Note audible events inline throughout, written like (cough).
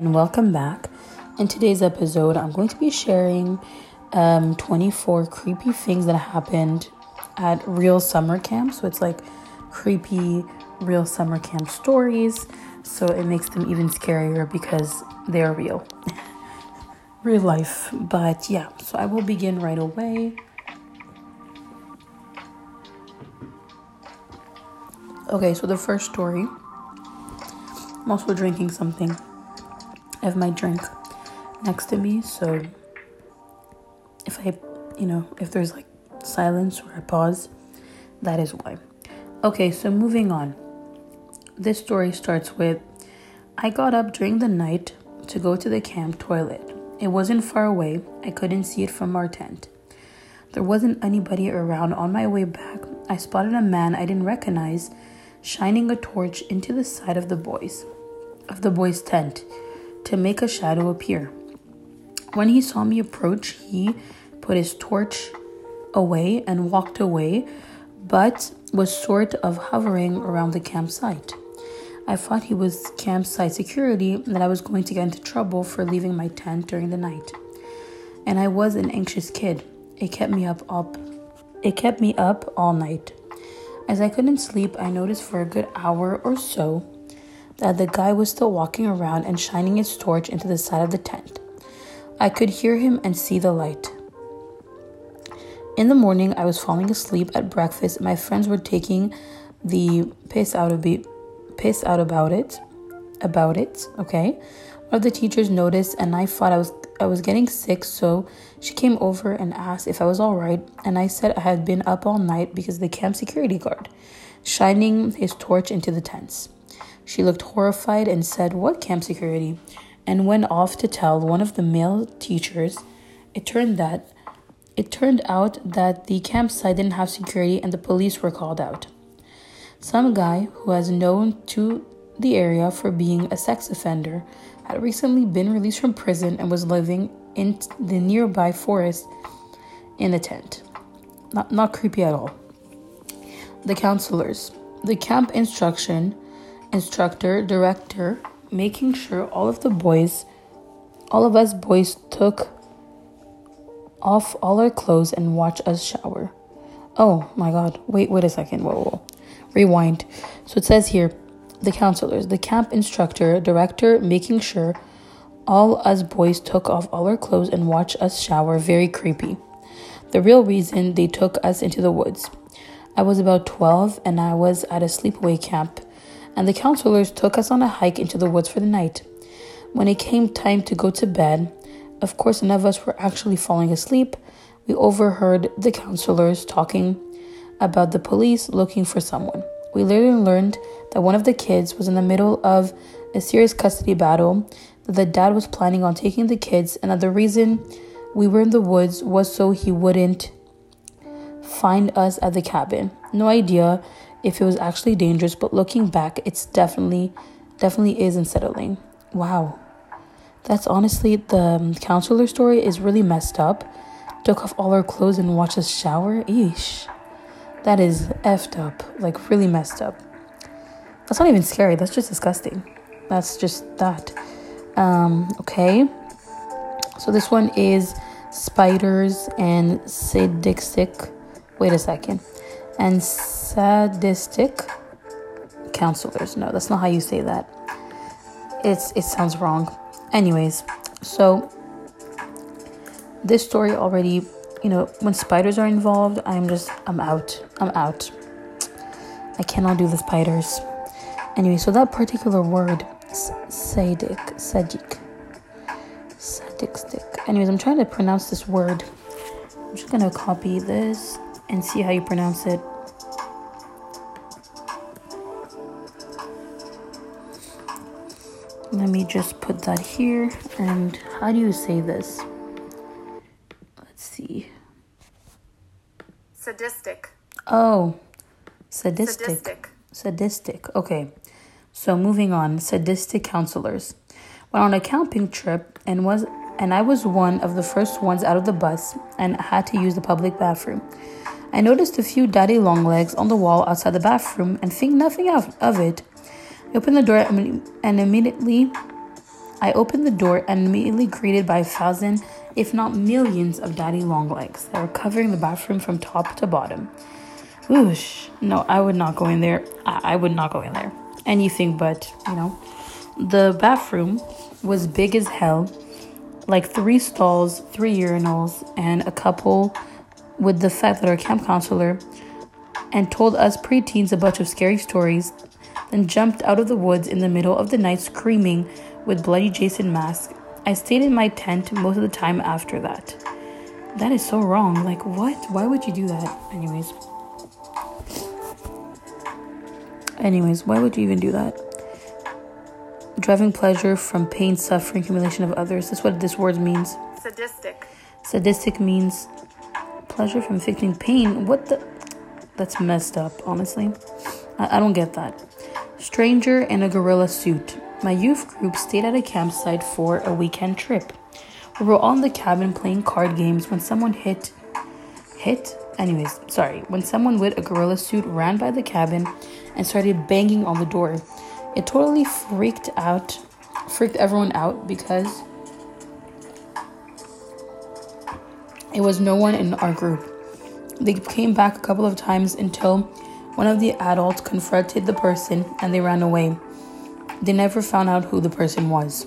and welcome back. In today's episode, I'm going to be sharing um, 24 creepy things that happened at real summer camp. So it's like creepy real summer camp stories. So it makes them even scarier because they're real. (laughs) real life. But yeah, so I will begin right away. Okay, so the first story. I'm also drinking something. Have my drink next to me, so if I, you know, if there's like silence or a pause, that is why. Okay, so moving on. This story starts with I got up during the night to go to the camp toilet. It wasn't far away, I couldn't see it from our tent. There wasn't anybody around. On my way back, I spotted a man I didn't recognize shining a torch into the side of the boys of the boys' tent to make a shadow appear. When he saw me approach, he put his torch away and walked away, but was sort of hovering around the campsite. I thought he was campsite security and that I was going to get into trouble for leaving my tent during the night. And I was an anxious kid. It kept me up up it kept me up all night. As I couldn't sleep, I noticed for a good hour or so that the guy was still walking around and shining his torch into the side of the tent. I could hear him and see the light. In the morning, I was falling asleep at breakfast. My friends were taking the piss out of it, piss out about it, about it. Okay, one of the teachers noticed, and I thought I was I was getting sick, so she came over and asked if I was all right. And I said I had been up all night because the camp security guard, shining his torch into the tents. She looked horrified and said, What camp security? and went off to tell one of the male teachers. It turned that it turned out that the campsite didn't have security and the police were called out. Some guy who has known to the area for being a sex offender had recently been released from prison and was living in the nearby forest in a tent. Not, not creepy at all. The counselors. The camp instruction instructor, director, making sure all of the boys, all of us boys took off all our clothes and watch us shower. Oh my god, wait, wait a second. Whoa, whoa. Rewind. So it says here the counselors, the camp instructor, director, making sure all us boys took off all our clothes and watched us shower. Very creepy. The real reason they took us into the woods. I was about 12 and I was at a sleepaway camp and the counselors took us on a hike into the woods for the night. When it came time to go to bed, of course, none of us were actually falling asleep. We overheard the counselors talking about the police looking for someone. We later learned that one of the kids was in the middle of a serious custody battle, that the dad was planning on taking the kids, and that the reason we were in the woods was so he wouldn't find us at the cabin. No idea if it was actually dangerous, but looking back, it's definitely, definitely is unsettling. Wow. That's honestly the um, counselor story is really messed up. Took off all our clothes and watched us shower. Eesh. That is effed up. Like, really messed up. That's not even scary. That's just disgusting. That's just that. Um, okay. So this one is spiders and sid sadistic. Wait a second. And sadistic counselors. No, that's not how you say that. It's it sounds wrong. Anyways, so this story already, you know, when spiders are involved, I'm just I'm out. I'm out. I cannot do the spiders. Anyway, so that particular word, sadic, sadic, sadic stick. Anyways, I'm trying to pronounce this word. I'm just gonna copy this and see how you pronounce it. Let me just put that here. And how do you say this? Let's see. Sadistic. Oh, sadistic. Sadistic. Sadistic. Okay. So moving on, sadistic counselors. Went on a camping trip and was and I was one of the first ones out of the bus and had to use the public bathroom. I noticed a few daddy long legs on the wall outside the bathroom and think nothing of, it. I opened the door and immediately I opened the door and immediately greeted by a thousand, if not millions, of daddy long legs that were covering the bathroom from top to bottom. Whoosh. No, I would not go in there. I, I would not go in there. Anything but, you know. The bathroom was big as hell, like three stalls, three urinals, and a couple with the fact that our camp counselor and told us preteens a bunch of scary stories, then jumped out of the woods in the middle of the night screaming with bloody Jason mask. I stayed in my tent most of the time after that. That is so wrong. Like, what? Why would you do that? Anyways. Anyways, why would you even do that? Driving pleasure from pain, suffering, humiliation of others. That's what this word means. Sadistic. Sadistic means pleasure from inflicting pain. What the? That's messed up, honestly. I, I don't get that. Stranger in a gorilla suit. My youth group stayed at a campsite for a weekend trip. We were all in the cabin playing card games when someone hit. Hit? Anyways, sorry. When someone with a gorilla suit ran by the cabin and started banging on the door. It totally freaked out, freaked everyone out because it was no one in our group. They came back a couple of times until one of the adults confronted the person and they ran away. They never found out who the person was.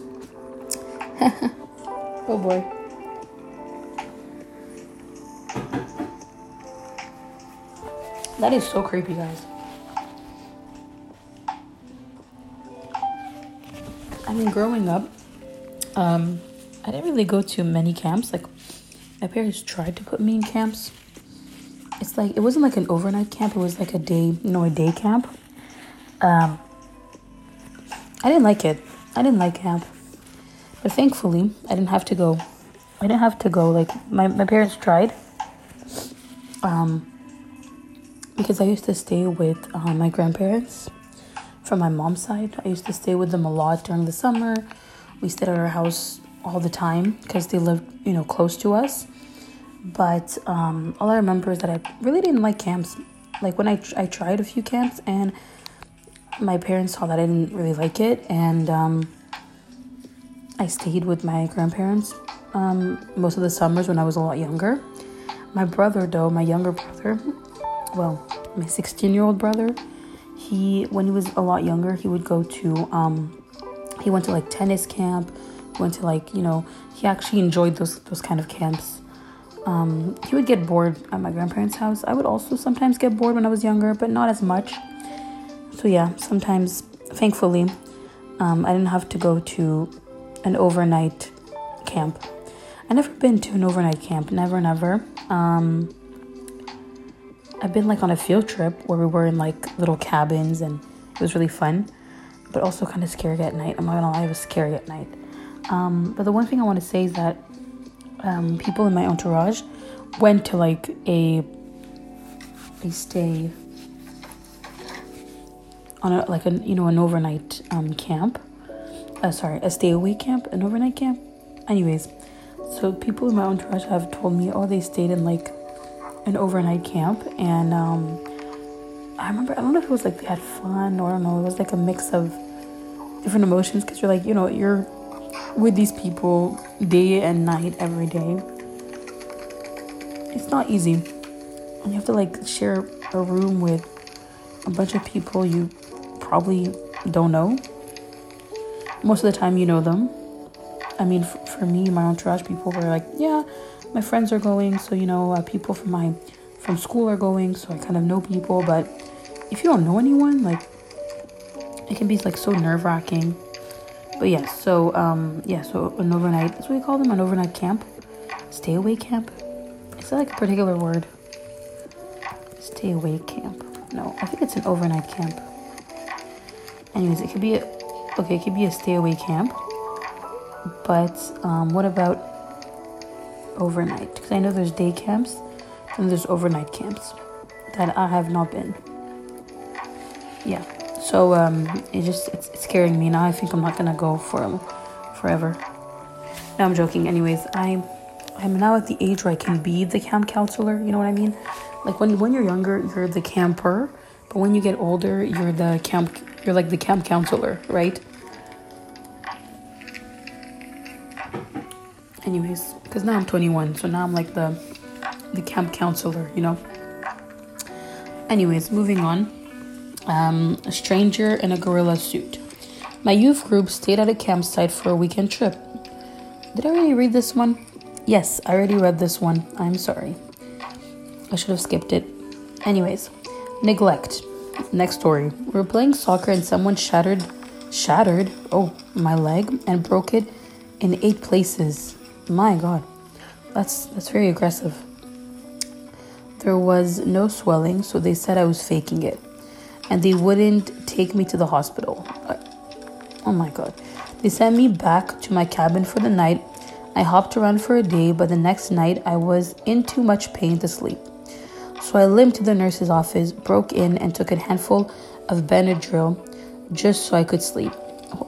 (laughs) oh boy. That is so creepy, guys. I mean, growing up, um, I didn't really go to many camps. Like, my parents tried to put me in camps. It's like it wasn't like an overnight camp. It was like a day, you know, a day camp. Um, I didn't like it. I didn't like camp, but thankfully, I didn't have to go. I didn't have to go. Like my my parents tried. Um, because I used to stay with uh, my grandparents from my mom's side. I used to stay with them a lot during the summer. We stayed at our house all the time because they lived, you know, close to us. But um, all I remember is that I really didn't like camps. Like when I, I tried a few camps and my parents saw that I didn't really like it, and um, I stayed with my grandparents um, most of the summers when I was a lot younger. My brother, though, my younger brother, well, my 16 year old brother, he when he was a lot younger he would go to um he went to like tennis camp went to like you know he actually enjoyed those those kind of camps. Um he would get bored at my grandparents house. I would also sometimes get bored when i was younger but not as much. So yeah sometimes thankfully um, i didn't have to go to an overnight camp. I never been to an overnight camp. Never never. Um I've been like on a field trip where we were in like little cabins and it was really fun, but also kind of scary at night. I'm not gonna lie, it was scary at night. Um, but the one thing I want to say is that um, people in my entourage went to like a a stay on a like a you know an overnight um, camp. Uh, sorry, a stay away camp, an overnight camp. Anyways, so people in my entourage have told me, oh, they stayed in like an overnight camp and um, I remember I don't know if it was like they had fun or I don't know it was like a mix of different emotions because you're like you know you're with these people day and night every day. It's not easy. You have to like share a room with a bunch of people you probably don't know. Most of the time you know them. I mean for, for me my entourage people were like yeah my friends are going, so you know, uh, people from my from school are going, so I kind of know people. But if you don't know anyone, like it can be like so nerve But yeah, so um, yeah, so an overnight. That's what we call them, an overnight camp, stay away camp. Is that like a particular word? Stay away camp. No, I think it's an overnight camp. Anyways, it could be a okay. It could be a stay away camp. But um, what about overnight because I know there's day camps and there's overnight camps that I have not been. Yeah, so um, it just it's, it's scaring me now. I think I'm not gonna go for forever. No, I'm joking. Anyways, I'm I'm now at the age where I can be the camp counselor. You know what I mean? Like when when you're younger, you're the camper, but when you get older, you're the camp. You're like the camp counselor, right? Anyways, because now I'm 21, so now I'm like the the camp counselor, you know. Anyways, moving on. Um, a stranger in a gorilla suit. My youth group stayed at a campsite for a weekend trip. Did I already read this one? Yes, I already read this one. I'm sorry. I should have skipped it. Anyways, neglect. Next story. We were playing soccer and someone shattered shattered oh my leg and broke it in eight places. My god. That's that's very aggressive. There was no swelling, so they said I was faking it. And they wouldn't take me to the hospital. Uh, oh my god. They sent me back to my cabin for the night. I hopped around for a day, but the next night I was in too much pain to sleep. So I limped to the nurse's office, broke in, and took a handful of Benadryl just so I could sleep.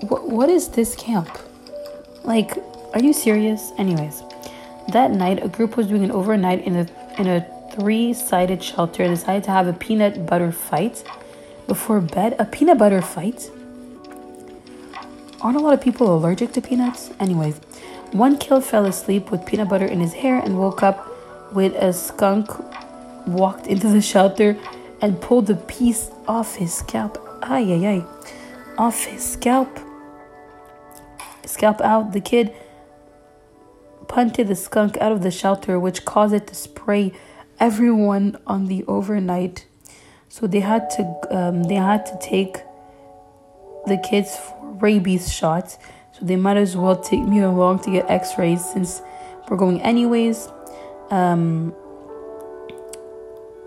W- what is this camp? Like, are you serious? Anyways, that night a group was doing an overnight in a in a three-sided shelter. Decided to have a peanut butter fight before bed. A peanut butter fight? Aren't a lot of people allergic to peanuts? Anyways, one kid fell asleep with peanut butter in his hair and woke up with a skunk walked into the shelter and pulled a piece off his scalp. Ay, ay, ay. Off his scalp. Scalp out. The kid punted the skunk out of the shelter, which caused it to spray everyone on the overnight. So they had to um, they had to take the kids for rabies shots. So they might as well take me along to get X-rays since we're going anyways. Um,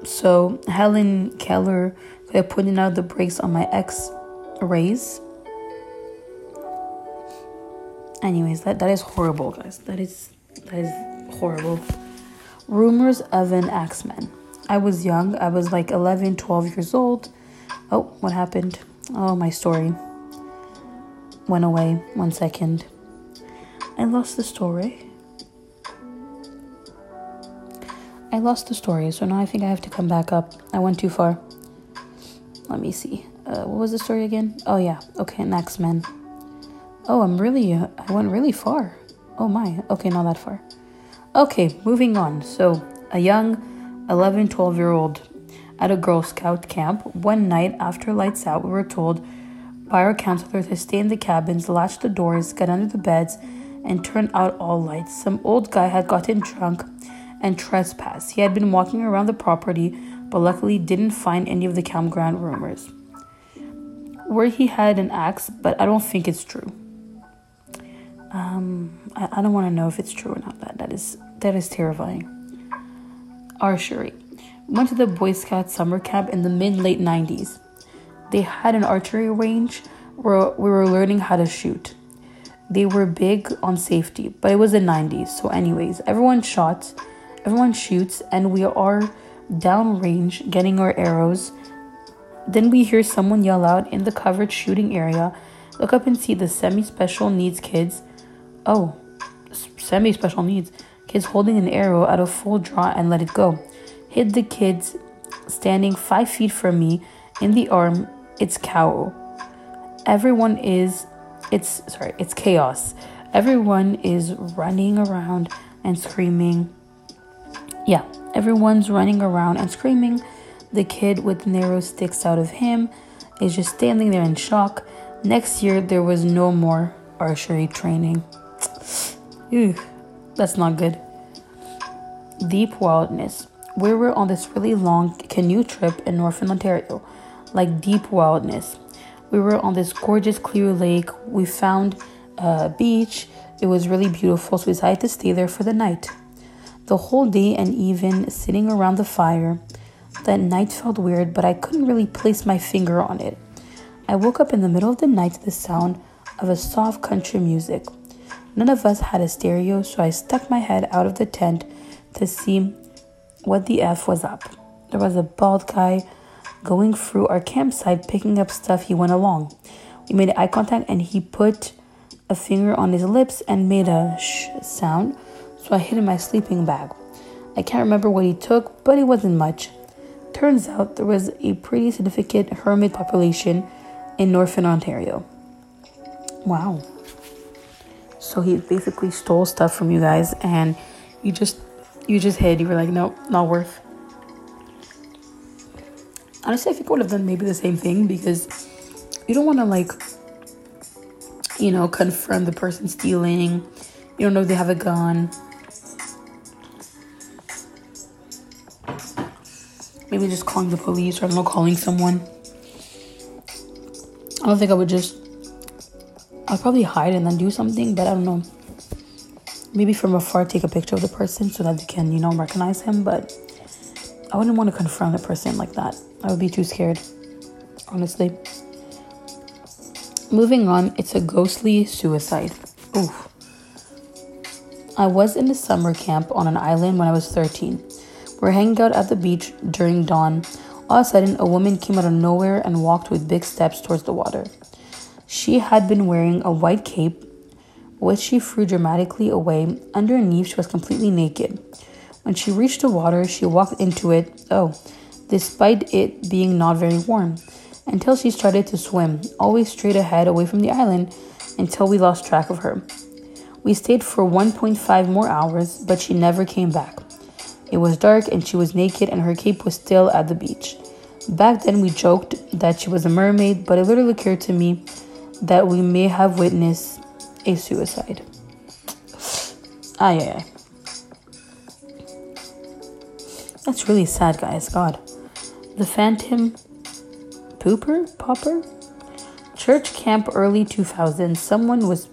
so Helen Keller started putting out the breaks on my X-rays. Anyways, that, that is horrible, guys. That is that is horrible. Rumors of an Axeman. I was young. I was like 11, 12 years old. Oh, what happened? Oh, my story went away. One second. I lost the story. I lost the story, so now I think I have to come back up. I went too far. Let me see. Uh, what was the story again? Oh, yeah. Okay, next man. Oh, I'm really, I went really far. Oh my. Okay, not that far. Okay, moving on. So, a young 11, 12 year old at a Girl Scout camp. One night after lights out, we were told by our counselor to stay in the cabins, latch the doors, get under the beds, and turn out all lights. Some old guy had gotten drunk and trespassed. He had been walking around the property, but luckily didn't find any of the campground rumors. Where he had an axe, but I don't think it's true. Um, I, I don't want to know if it's true or not. That that is that is terrifying. Archery. Went to the Boy Scout summer camp in the mid late nineties. They had an archery range where we were learning how to shoot. They were big on safety, but it was the 90s. So, anyways, everyone shot, everyone shoots, and we are downrange getting our arrows. Then we hear someone yell out in the covered shooting area. Look up and see the semi special needs kids. Oh, semi special needs kids holding an arrow at a full draw and let it go. Hit the kids standing five feet from me in the arm. It's cow. Everyone is, it's sorry, it's chaos. Everyone is running around and screaming. Yeah, everyone's running around and screaming. The kid with the arrow sticks out of him is just standing there in shock. Next year, there was no more archery training. (sighs) Ew, that's not good. Deep wildness. We were on this really long canoe trip in Northern Ontario, like deep wildness. We were on this gorgeous clear lake. We found a beach. It was really beautiful, so we decided to stay there for the night. The whole day and even sitting around the fire, that night felt weird, but I couldn't really place my finger on it. I woke up in the middle of the night to the sound of a soft country music. None of us had a stereo, so I stuck my head out of the tent to see what the F was up. There was a bald guy going through our campsite picking up stuff he went along. We made eye contact and he put a finger on his lips and made a shh sound, so I hid in my sleeping bag. I can't remember what he took, but it wasn't much. Turns out there was a pretty significant hermit population in Northern Ontario. Wow. So he basically stole stuff from you guys and you just you just hid. You were like, nope, not worth. Honestly, I think I would have done maybe the same thing because you don't want to like you know confront the person stealing. You don't know if they have a gun. Maybe just calling the police or I don't know, calling someone. I don't think I would just I'll probably hide and then do something, but I don't know. Maybe from afar take a picture of the person so that they can, you know, recognize him, but I wouldn't want to confront a person like that. I would be too scared, honestly. Moving on, it's a ghostly suicide. Oof. I was in a summer camp on an island when I was 13. We're hanging out at the beach during dawn. All of a sudden, a woman came out of nowhere and walked with big steps towards the water. She had been wearing a white cape, which she threw dramatically away. Underneath, she was completely naked. When she reached the water, she walked into it, oh, despite it being not very warm, until she started to swim, always straight ahead away from the island until we lost track of her. We stayed for 1.5 more hours, but she never came back. It was dark and she was naked and her cape was still at the beach. Back then, we joked that she was a mermaid, but it literally occurred to me that we may have witnessed a suicide. Ah, yeah. That's really sad, guys. God. The Phantom Pooper? Popper? Church camp early 2000s. Someone was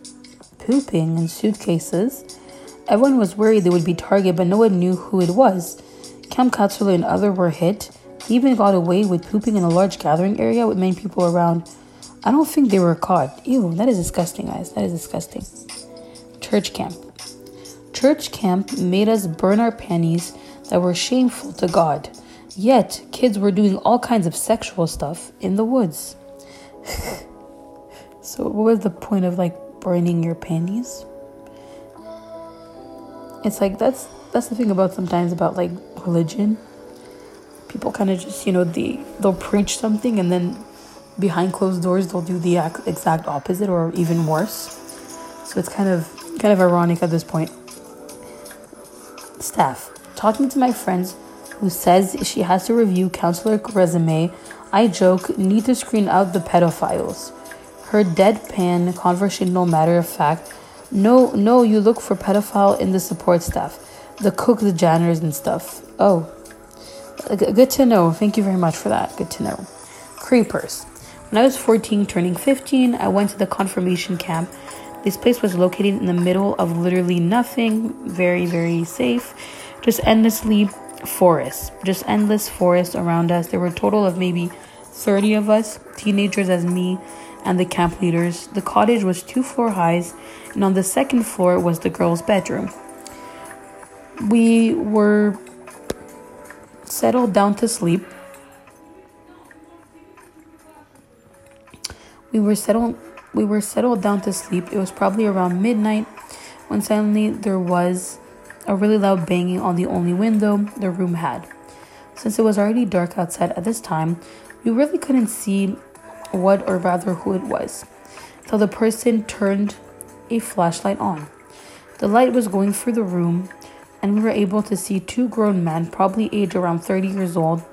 pooping in suitcases. Everyone was worried they would be targeted, but no one knew who it was. Camp counselor and other were hit. He even got away with pooping in a large gathering area with many people around. I don't think they were caught. Ew, that is disgusting, guys. That is disgusting. Church camp. Church camp made us burn our panties that were shameful to God. Yet, kids were doing all kinds of sexual stuff in the woods. (laughs) so, what was the point of like burning your panties? It's like that's that's the thing about sometimes about like religion. People kind of just you know they they'll preach something and then behind closed doors they'll do the exact opposite or even worse. So it's kind of kind of ironic at this point. Staff talking to my friends who says she has to review counselor resume i joke need to screen out the pedophiles. Her deadpan conversational matter of fact. No no you look for pedophile in the support staff. The cook the janitors and stuff. Oh good to know. Thank you very much for that. Good to know. Creepers when I was 14, turning 15, I went to the confirmation camp. This place was located in the middle of literally nothing, very, very safe, just endlessly forest, just endless forest around us. There were a total of maybe 30 of us, teenagers as me, and the camp leaders. The cottage was two floor highs, and on the second floor was the girls' bedroom. We were settled down to sleep We were settled we were settled down to sleep. It was probably around midnight when suddenly there was a really loud banging on the only window the room had. Since it was already dark outside at this time, we really couldn't see what or rather who it was till the person turned a flashlight on. The light was going through the room, and we were able to see two grown men, probably aged around 30 years old,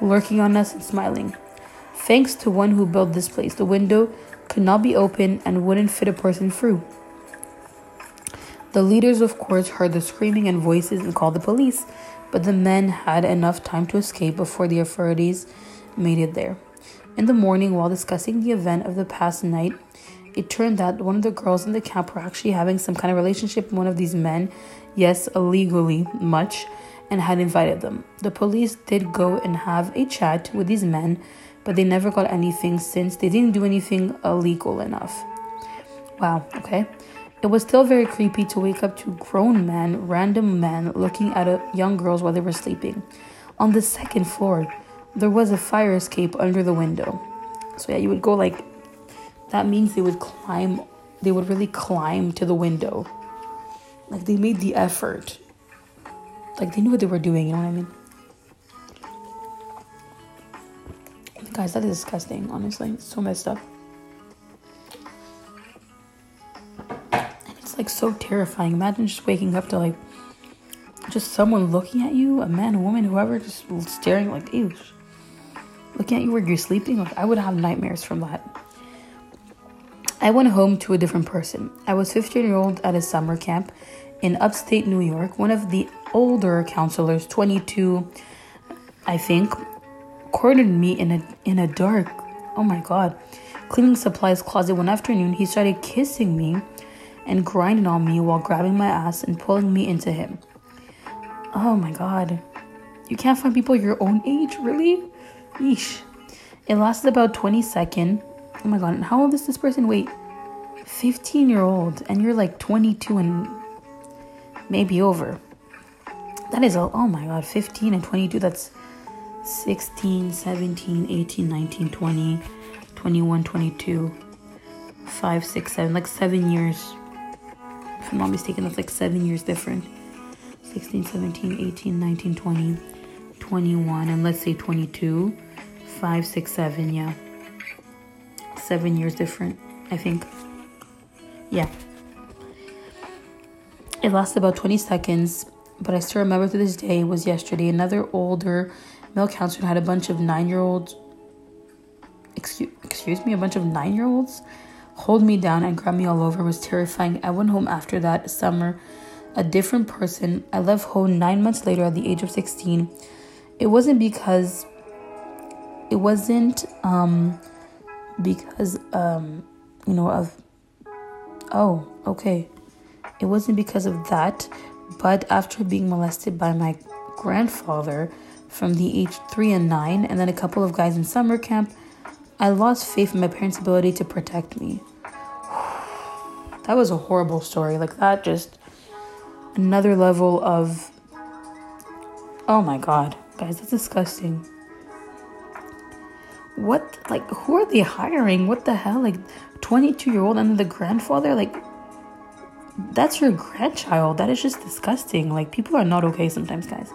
lurking on us and smiling. Thanks to one who built this place, the window could not be opened and wouldn't fit a person through. The leaders, of course, heard the screaming and voices and called the police, but the men had enough time to escape before the authorities made it there. In the morning, while discussing the event of the past night, it turned out one of the girls in the camp were actually having some kind of relationship with one of these men, yes, illegally much, and had invited them. The police did go and have a chat with these men but they never got anything since they didn't do anything illegal enough. Wow, okay. It was still very creepy to wake up to grown men, random men, looking at a, young girls while they were sleeping. On the second floor, there was a fire escape under the window. So yeah, you would go like that means they would climb they would really climb to the window. Like they made the effort. Like they knew what they were doing, you know what I mean? Guys, that is disgusting, honestly. It's so messed up. And it's like so terrifying. Imagine just waking up to like just someone looking at you, a man, a woman, whoever, just staring like, ew, looking at you where you're sleeping. Like, I would have nightmares from that. I went home to a different person. I was 15 year old at a summer camp in upstate New York. One of the older counselors, 22, I think, cornered me in a in a dark, oh my god, cleaning supplies closet one afternoon. He started kissing me and grinding on me while grabbing my ass and pulling me into him. Oh my god. You can't find people your own age, really? Yeesh. It lasted about 20 seconds. Oh my god, how old is this person? Wait, 15 year old, and you're like 22 and maybe over. That is, a, oh my god, 15 and 22, that's 16, 17, 18, 19, 20, 21, 22, 5, 6, 7, like 7 years. If I'm not mistaken, that's like 7 years different. 16, 17, 18, 19, 20, 21, and let's say 22, 5, 6, 7, yeah. 7 years different, I think. Yeah. It lasted about 20 seconds, but I still remember to this day, it was yesterday. Another older male counselor had a bunch of nine year olds, excuse, excuse me, a bunch of nine year olds hold me down and grab me all over. It was terrifying. I went home after that summer a different person. I left home nine months later at the age of 16. It wasn't because, it wasn't um, because, um, you know, of, oh, okay. It wasn't because of that, but after being molested by my grandfather from the age three and nine, and then a couple of guys in summer camp, I lost faith in my parents' ability to protect me. (sighs) That was a horrible story. Like, that just another level of oh my god guys that's disgusting. What like who are they hiring? What the hell? Like 22 year old and the grandfather? Like that's your grandchild. That is just disgusting. Like people are not okay sometimes guys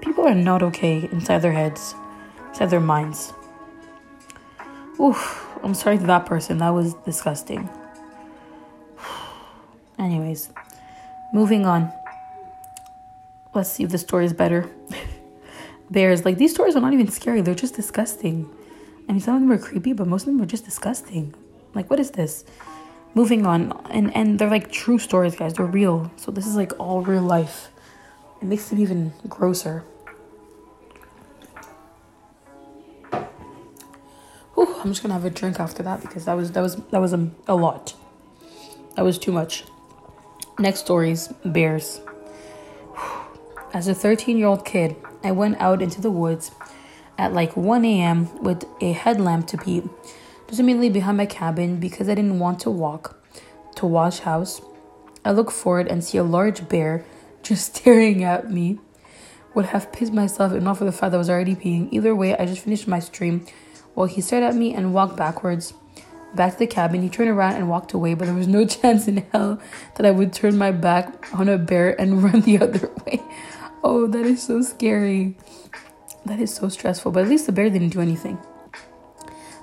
people are not okay inside their heads inside their minds Oof, i'm sorry to that person that was disgusting (sighs) anyways moving on let's see if the story is better. (laughs) Bears, like these stories are not even scary, they're just disgusting. I mean, some of them are creepy, but most of them are just disgusting. Like, what is this? Moving on, and and they're like true stories, guys. They're real. So this is like all real life. It makes it even grosser. Whew, I'm just gonna have a drink after that because that was that was that was a, a lot. That was too much. Next stories, bears. As a 13 year old kid, I went out into the woods at like 1 a.m. with a headlamp to peep, just immediately behind my cabin because I didn't want to walk to Wash House. I look forward and see a large bear just (laughs) staring at me. Would have pissed myself if not for the fact that I was already peeing. Either way, I just finished my stream while he stared at me and walked backwards back to the cabin. He turned around and walked away, but there was no (laughs) chance in hell that I would turn my back on a bear and (laughs) run the other way. Oh, that is so scary. That is so stressful. But at least the bear didn't do anything.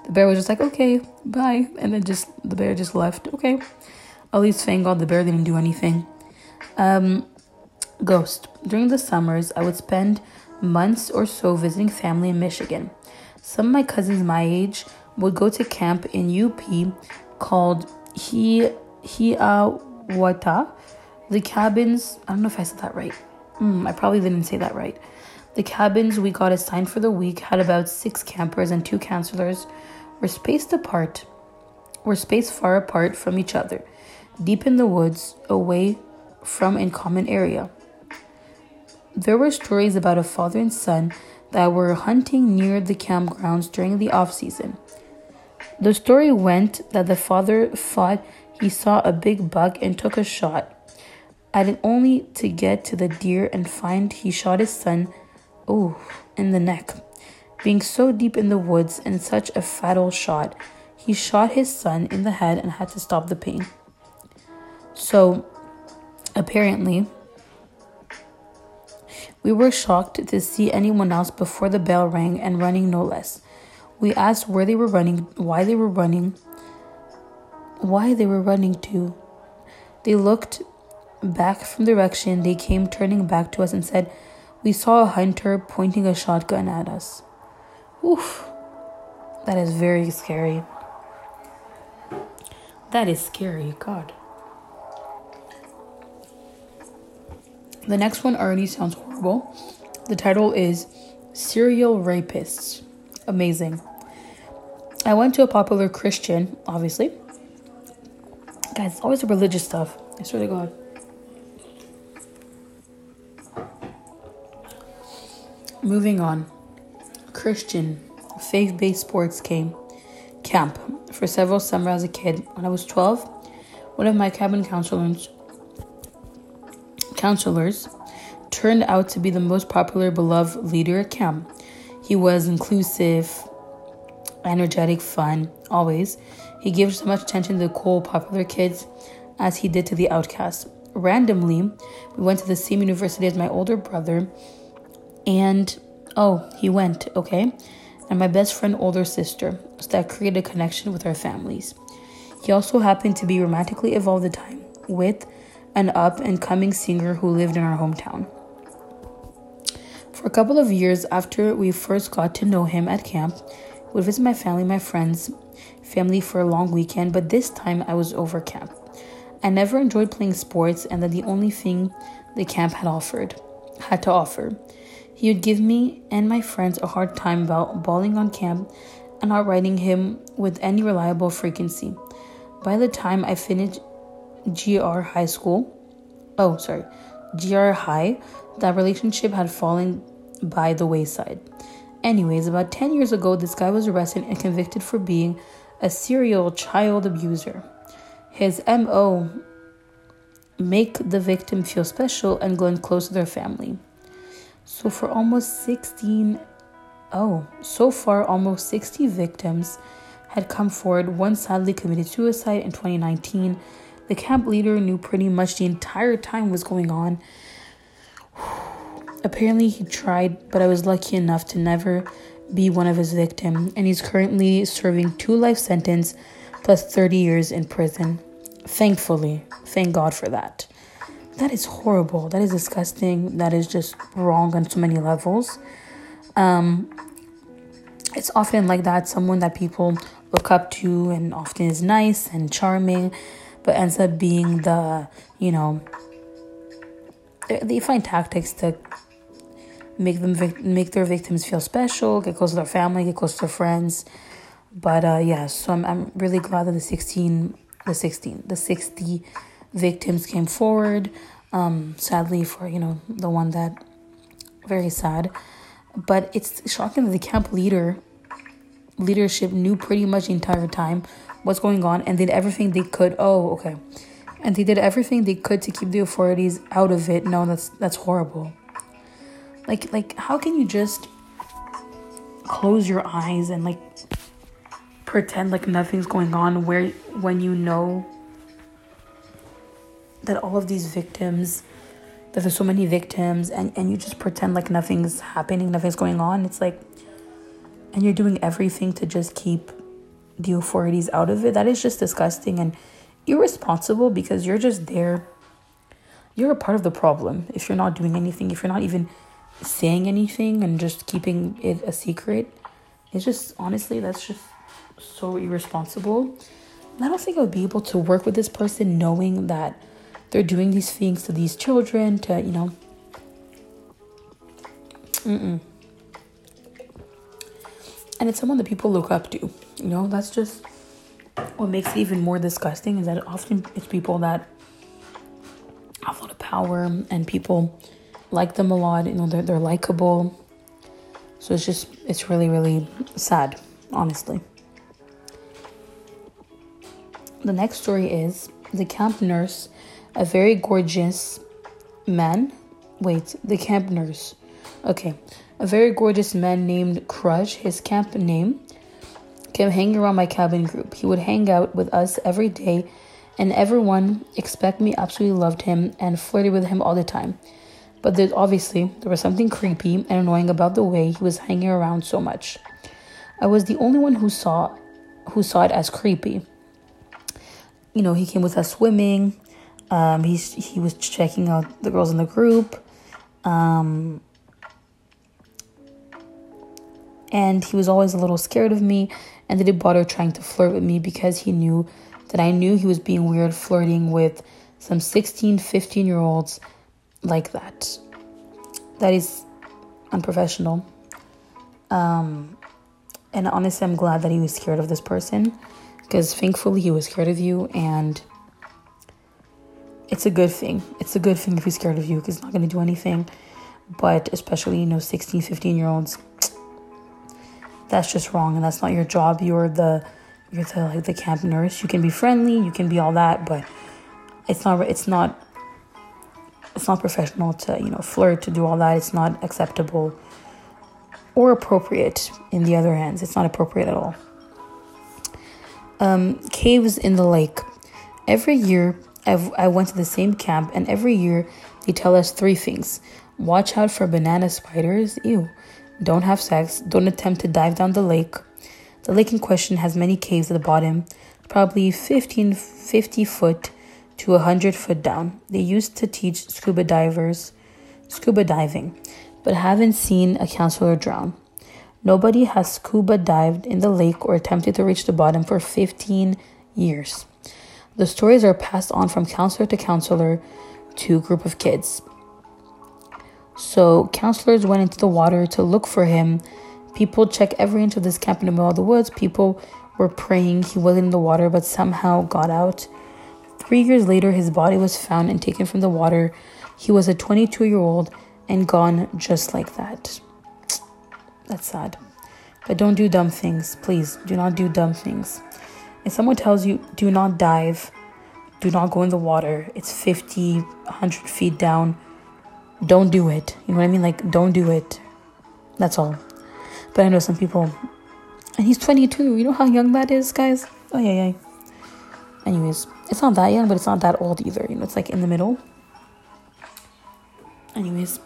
The bear was just like, okay, bye. And then just the bear just left. Okay. At least thank God the bear didn't do anything. Um, ghost. During the summers, I would spend months or so visiting family in Michigan. Some of my cousins my age would go to camp in UP called Hi Hiawatha. The cabins, I don't know if I said that right. Mm, I probably didn't say that right. The cabins we got assigned for the week had about six campers and two counselors. Were spaced apart, were spaced far apart from each other, deep in the woods, away from a common area. There were stories about a father and son that were hunting near the campgrounds during the off season. The story went that the father thought he saw a big buck and took a shot added only to get to the deer and find he shot his son, oh, in the neck. Being so deep in the woods and such a fatal shot, he shot his son in the head and had to stop the pain. So, apparently, we were shocked to see anyone else before the bell rang and running no less. We asked where they were running, why they were running, why they were running to. They looked back from the direction they came, turning back to us, and said, We saw a hunter pointing a shotgun at us. Oof. That is very scary. That is scary. God. The next one already sounds horrible. The title is Serial Rapists. Amazing. I went to a popular Christian, obviously. Guys, it's always the religious stuff. I swear to God. Moving on. Christian faith based sports came camp for several summers as a kid. When I was 12, one of my cabin counselors counselors turned out to be the most popular beloved leader at camp. He was inclusive, energetic, fun, always. He gave so much attention to the cool, popular kids as he did to the outcasts. Randomly, we went to the same university as my older brother, and oh, he went, okay? And my best friend, older sister, so that created a connection with our families. He also happened to be romantically involved at the time with an up and coming singer who lived in our hometown. For a couple of years after we first got to know him at camp, we'd visit my family, my friends, family for a long weekend, but this time I was over camp. I never enjoyed playing sports, and that the only thing the camp had offered had to offer. He would give me and my friends a hard time about balling on camp and not riding him with any reliable frequency. By the time I finished GR high school, oh sorry, GR high, that relationship had fallen by the wayside. Anyways, about 10 years ago, this guy was arrested and convicted for being a serial child abuser. His MO make the victim feel special and glide close to their family. So for almost 16 oh, so far almost 60 victims had come forward. One sadly committed suicide in 2019. The camp leader knew pretty much the entire time was going on (sighs) Apparently, he tried, but I was lucky enough to never be one of his victims, and he's currently serving two life sentence plus 30 years in prison. Thankfully, thank God for that. That is horrible. That is disgusting. That is just wrong on so many levels. Um, it's often like that someone that people look up to and often is nice and charming, but ends up being the, you know, they find tactics to make them vic- make their victims feel special, get close to their family, get close to their friends. But uh, yeah, so I'm I'm really glad that the 16, the 16, the 60 victims came forward. Um, sadly for you know the one that very sad, but it's shocking that the camp leader leadership knew pretty much the entire time what's going on and did everything they could. Oh, okay. And they did everything they could to keep the authorities out of it. No, that's that's horrible. Like like how can you just close your eyes and like pretend like nothing's going on where when you know that all of these victims that there's so many victims and, and you just pretend like nothing's happening, nothing's going on. It's like and you're doing everything to just keep the authorities out of it. That is just disgusting and irresponsible because you're just there. You're a part of the problem if you're not doing anything, if you're not even saying anything and just keeping it a secret. It's just honestly that's just so irresponsible. I don't think I would be able to work with this person knowing that they're doing these things to these children to, you know. Mm-mm. And it's someone that people look up to. You know, that's just what makes it even more disgusting is that often it's people that have a lot of power and people like them a lot. You know, they're they're likable. So it's just it's really really sad, honestly. The next story is the camp nurse, a very gorgeous man. Wait, the camp nurse. Okay, a very gorgeous man named Crush. His camp name came hanging around my cabin group. He would hang out with us every day, and everyone expect me absolutely loved him and flirted with him all the time. But there's obviously there was something creepy and annoying about the way he was hanging around so much. I was the only one who saw who saw it as creepy. You know, he came with us swimming. Um, he's he was checking out the girls in the group. Um, and he was always a little scared of me and didn't bother trying to flirt with me because he knew that I knew he was being weird flirting with some 16, 15 year olds like that. That is unprofessional. Um, and honestly, I'm glad that he was scared of this person because thankfully he was scared of you and it's a good thing. It's a good thing if he's scared of you because it's not going to do anything. But especially, you know, 16, 15 year olds, that's just wrong and that's not your job. You're the you're the like the camp nurse. You can be friendly, you can be all that, but it's not it's not it's not professional to, you know, flirt, to do all that. It's not acceptable or appropriate in the other hands. It's not appropriate at all. Um, caves in the lake. Every year, I've, I went to the same camp, and every year they tell us three things watch out for banana spiders, ew, don't have sex, don't attempt to dive down the lake. The lake in question has many caves at the bottom, probably 15, 50 foot to 100 foot down. They used to teach scuba divers scuba diving but haven't seen a counselor drown. Nobody has scuba dived in the lake or attempted to reach the bottom for 15 years. The stories are passed on from counselor to counselor to group of kids. So, counselors went into the water to look for him. People check every inch of this camp in the middle of the woods. People were praying he wasn't in the water but somehow got out. Three years later, his body was found and taken from the water. He was a 22 year old and gone just like that. That's sad. But don't do dumb things. Please do not do dumb things. If someone tells you, do not dive, do not go in the water, it's 50, 100 feet down, don't do it. You know what I mean? Like, don't do it. That's all. But I know some people, and he's 22. You know how young that is, guys? Oh, yeah, yeah. Anyways, it's not that young, but it's not that old either. You know, it's like in the middle. Anyways,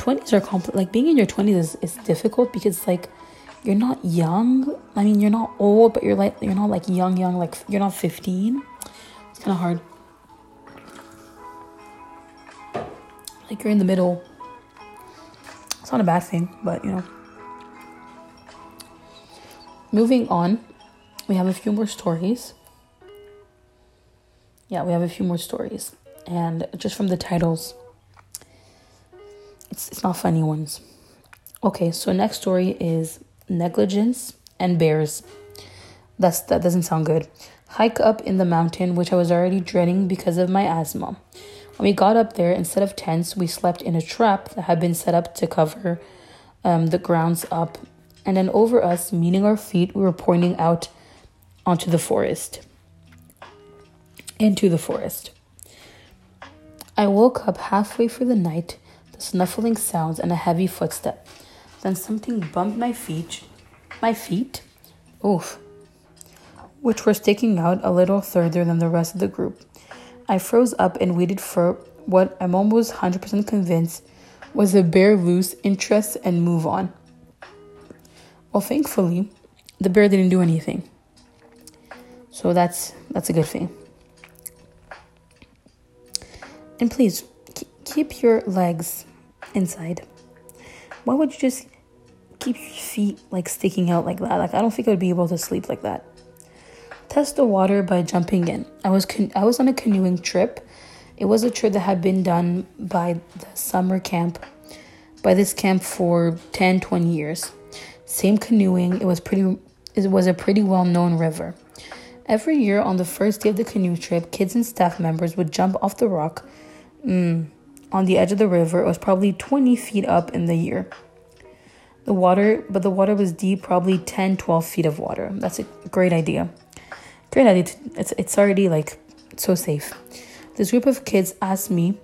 20s are compl- like being in your 20s is, is difficult because like you're not young i mean you're not old but you're like you're not like young young like you're not 15 it's kind of hard like you're in the middle it's not a bad thing but you know moving on we have a few more stories yeah we have a few more stories and just from the titles it's, it's not funny ones. Okay, so next story is negligence and bears. That's that doesn't sound good. Hike up in the mountain, which I was already dreading because of my asthma. When we got up there, instead of tents, we slept in a trap that had been set up to cover um, the grounds up. And then over us, meeting our feet, we were pointing out onto the forest. Into the forest. I woke up halfway through the night the snuffling sounds, and a heavy footstep. Then something bumped my feet, my feet, oof, which were sticking out a little further than the rest of the group. I froze up and waited for what I'm almost 100% convinced was a bear lose interest and move on. Well, thankfully, the bear didn't do anything. So that's that's a good thing. And please keep your legs inside. Why would you just keep your feet like sticking out like that? Like I don't think I would be able to sleep like that. Test the water by jumping in. I was con- I was on a canoeing trip. It was a trip that had been done by the summer camp by this camp for 10 20 years. Same canoeing. It was pretty it was a pretty well-known river. Every year on the first day of the canoe trip, kids and staff members would jump off the rock. Mm, on the edge of the river. It was probably 20 feet up in the year. The water, but the water was deep, probably 10, 12 feet of water. That's a great idea. To, it's, it's already like so safe. This group of kids asked me,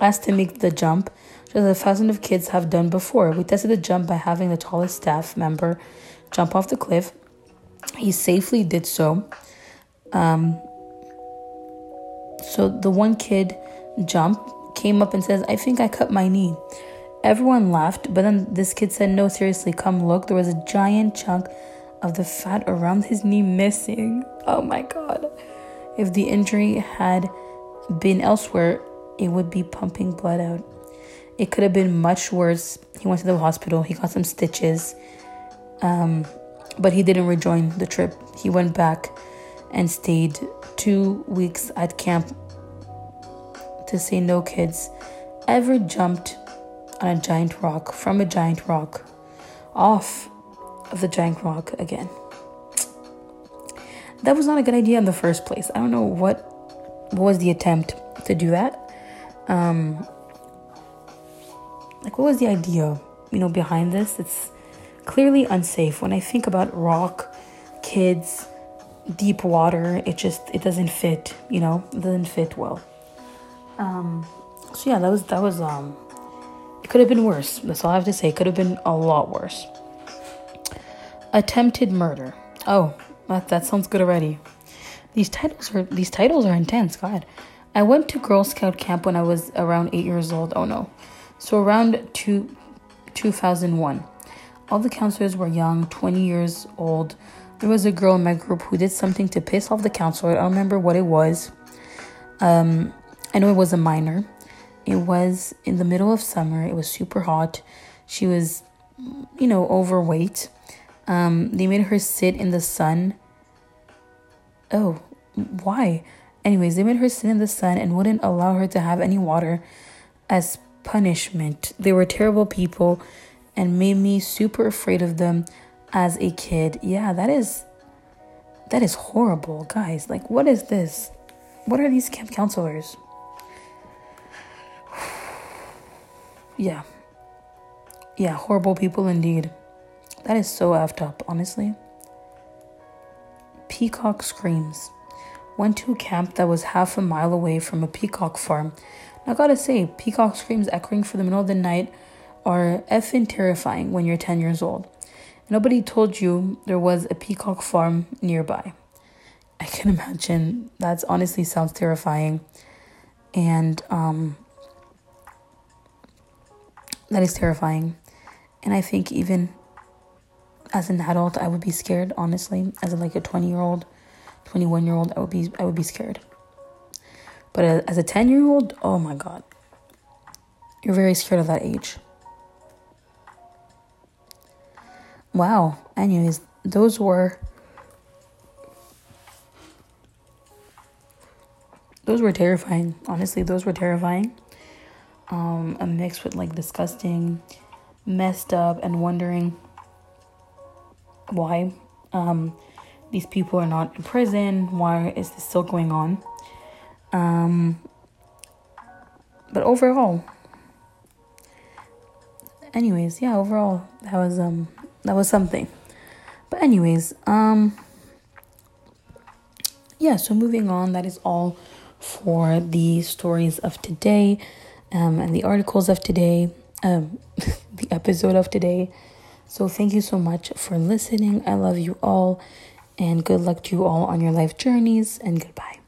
asked to make the jump, just as a thousand of kids have done before. We tested the jump by having the tallest staff member jump off the cliff. He safely did so. Um, so the one kid jumped came up and says, I think I cut my knee. Everyone laughed, but then this kid said, No, seriously, come look. There was a giant chunk of the fat around his knee missing. Oh my god. If the injury had been elsewhere, it would be pumping blood out. It could have been much worse. He went to the hospital, he got some stitches, um, but he didn't rejoin the trip. He went back and stayed two weeks at camp to say no kids ever jumped on a giant rock from a giant rock off of the giant rock again. That was not a good idea in the first place. I don't know what, what was the attempt to do that. Um, like, what was the idea, you know, behind this? It's clearly unsafe. When I think about rock, kids, deep water, it just it doesn't fit. You know, it doesn't fit well. Um, so yeah, that was that was um, it could have been worse. That's all I have to say. It could have been a lot worse. Attempted murder. Oh, that that sounds good already. These titles are these titles are intense. God, I went to Girl Scout camp when I was around eight years old. Oh no, so around two, 2001. All the counselors were young, 20 years old. There was a girl in my group who did something to piss off the counselor. I don't remember what it was. Um, I know it was a minor. It was in the middle of summer. It was super hot. She was, you know, overweight. Um, they made her sit in the sun. Oh, why? Anyways, they made her sit in the sun and wouldn't allow her to have any water as punishment. They were terrible people and made me super afraid of them as a kid. Yeah, that is that is horrible, guys. Like what is this? What are these camp counselors? (sighs) yeah. Yeah, horrible people indeed. That is so effed up, honestly. Peacock screams. Went to a camp that was half a mile away from a peacock farm. Now, I gotta say, peacock screams echoing for the middle of the night are effing terrifying when you're 10 years old. Nobody told you there was a peacock farm nearby. I can imagine that honestly sounds terrifying. And um, that is terrifying. And I think even as an adult, I would be scared, honestly. As like a 20 year old, 21 year old, I would be I would be scared. But as a 10 year old, oh my god. You're very scared of that age. Wow. Anyways, those were those were terrifying. Honestly, those were terrifying. Um, a mix with like disgusting, messed up, and wondering why um, these people are not in prison. Why is this still going on? Um, but overall, anyways, yeah, overall, that was um that was something. But anyways, um yeah, so moving on, that is all for the stories of today um and the articles of today, um (laughs) the episode of today. So thank you so much for listening. I love you all and good luck to you all on your life journeys and goodbye.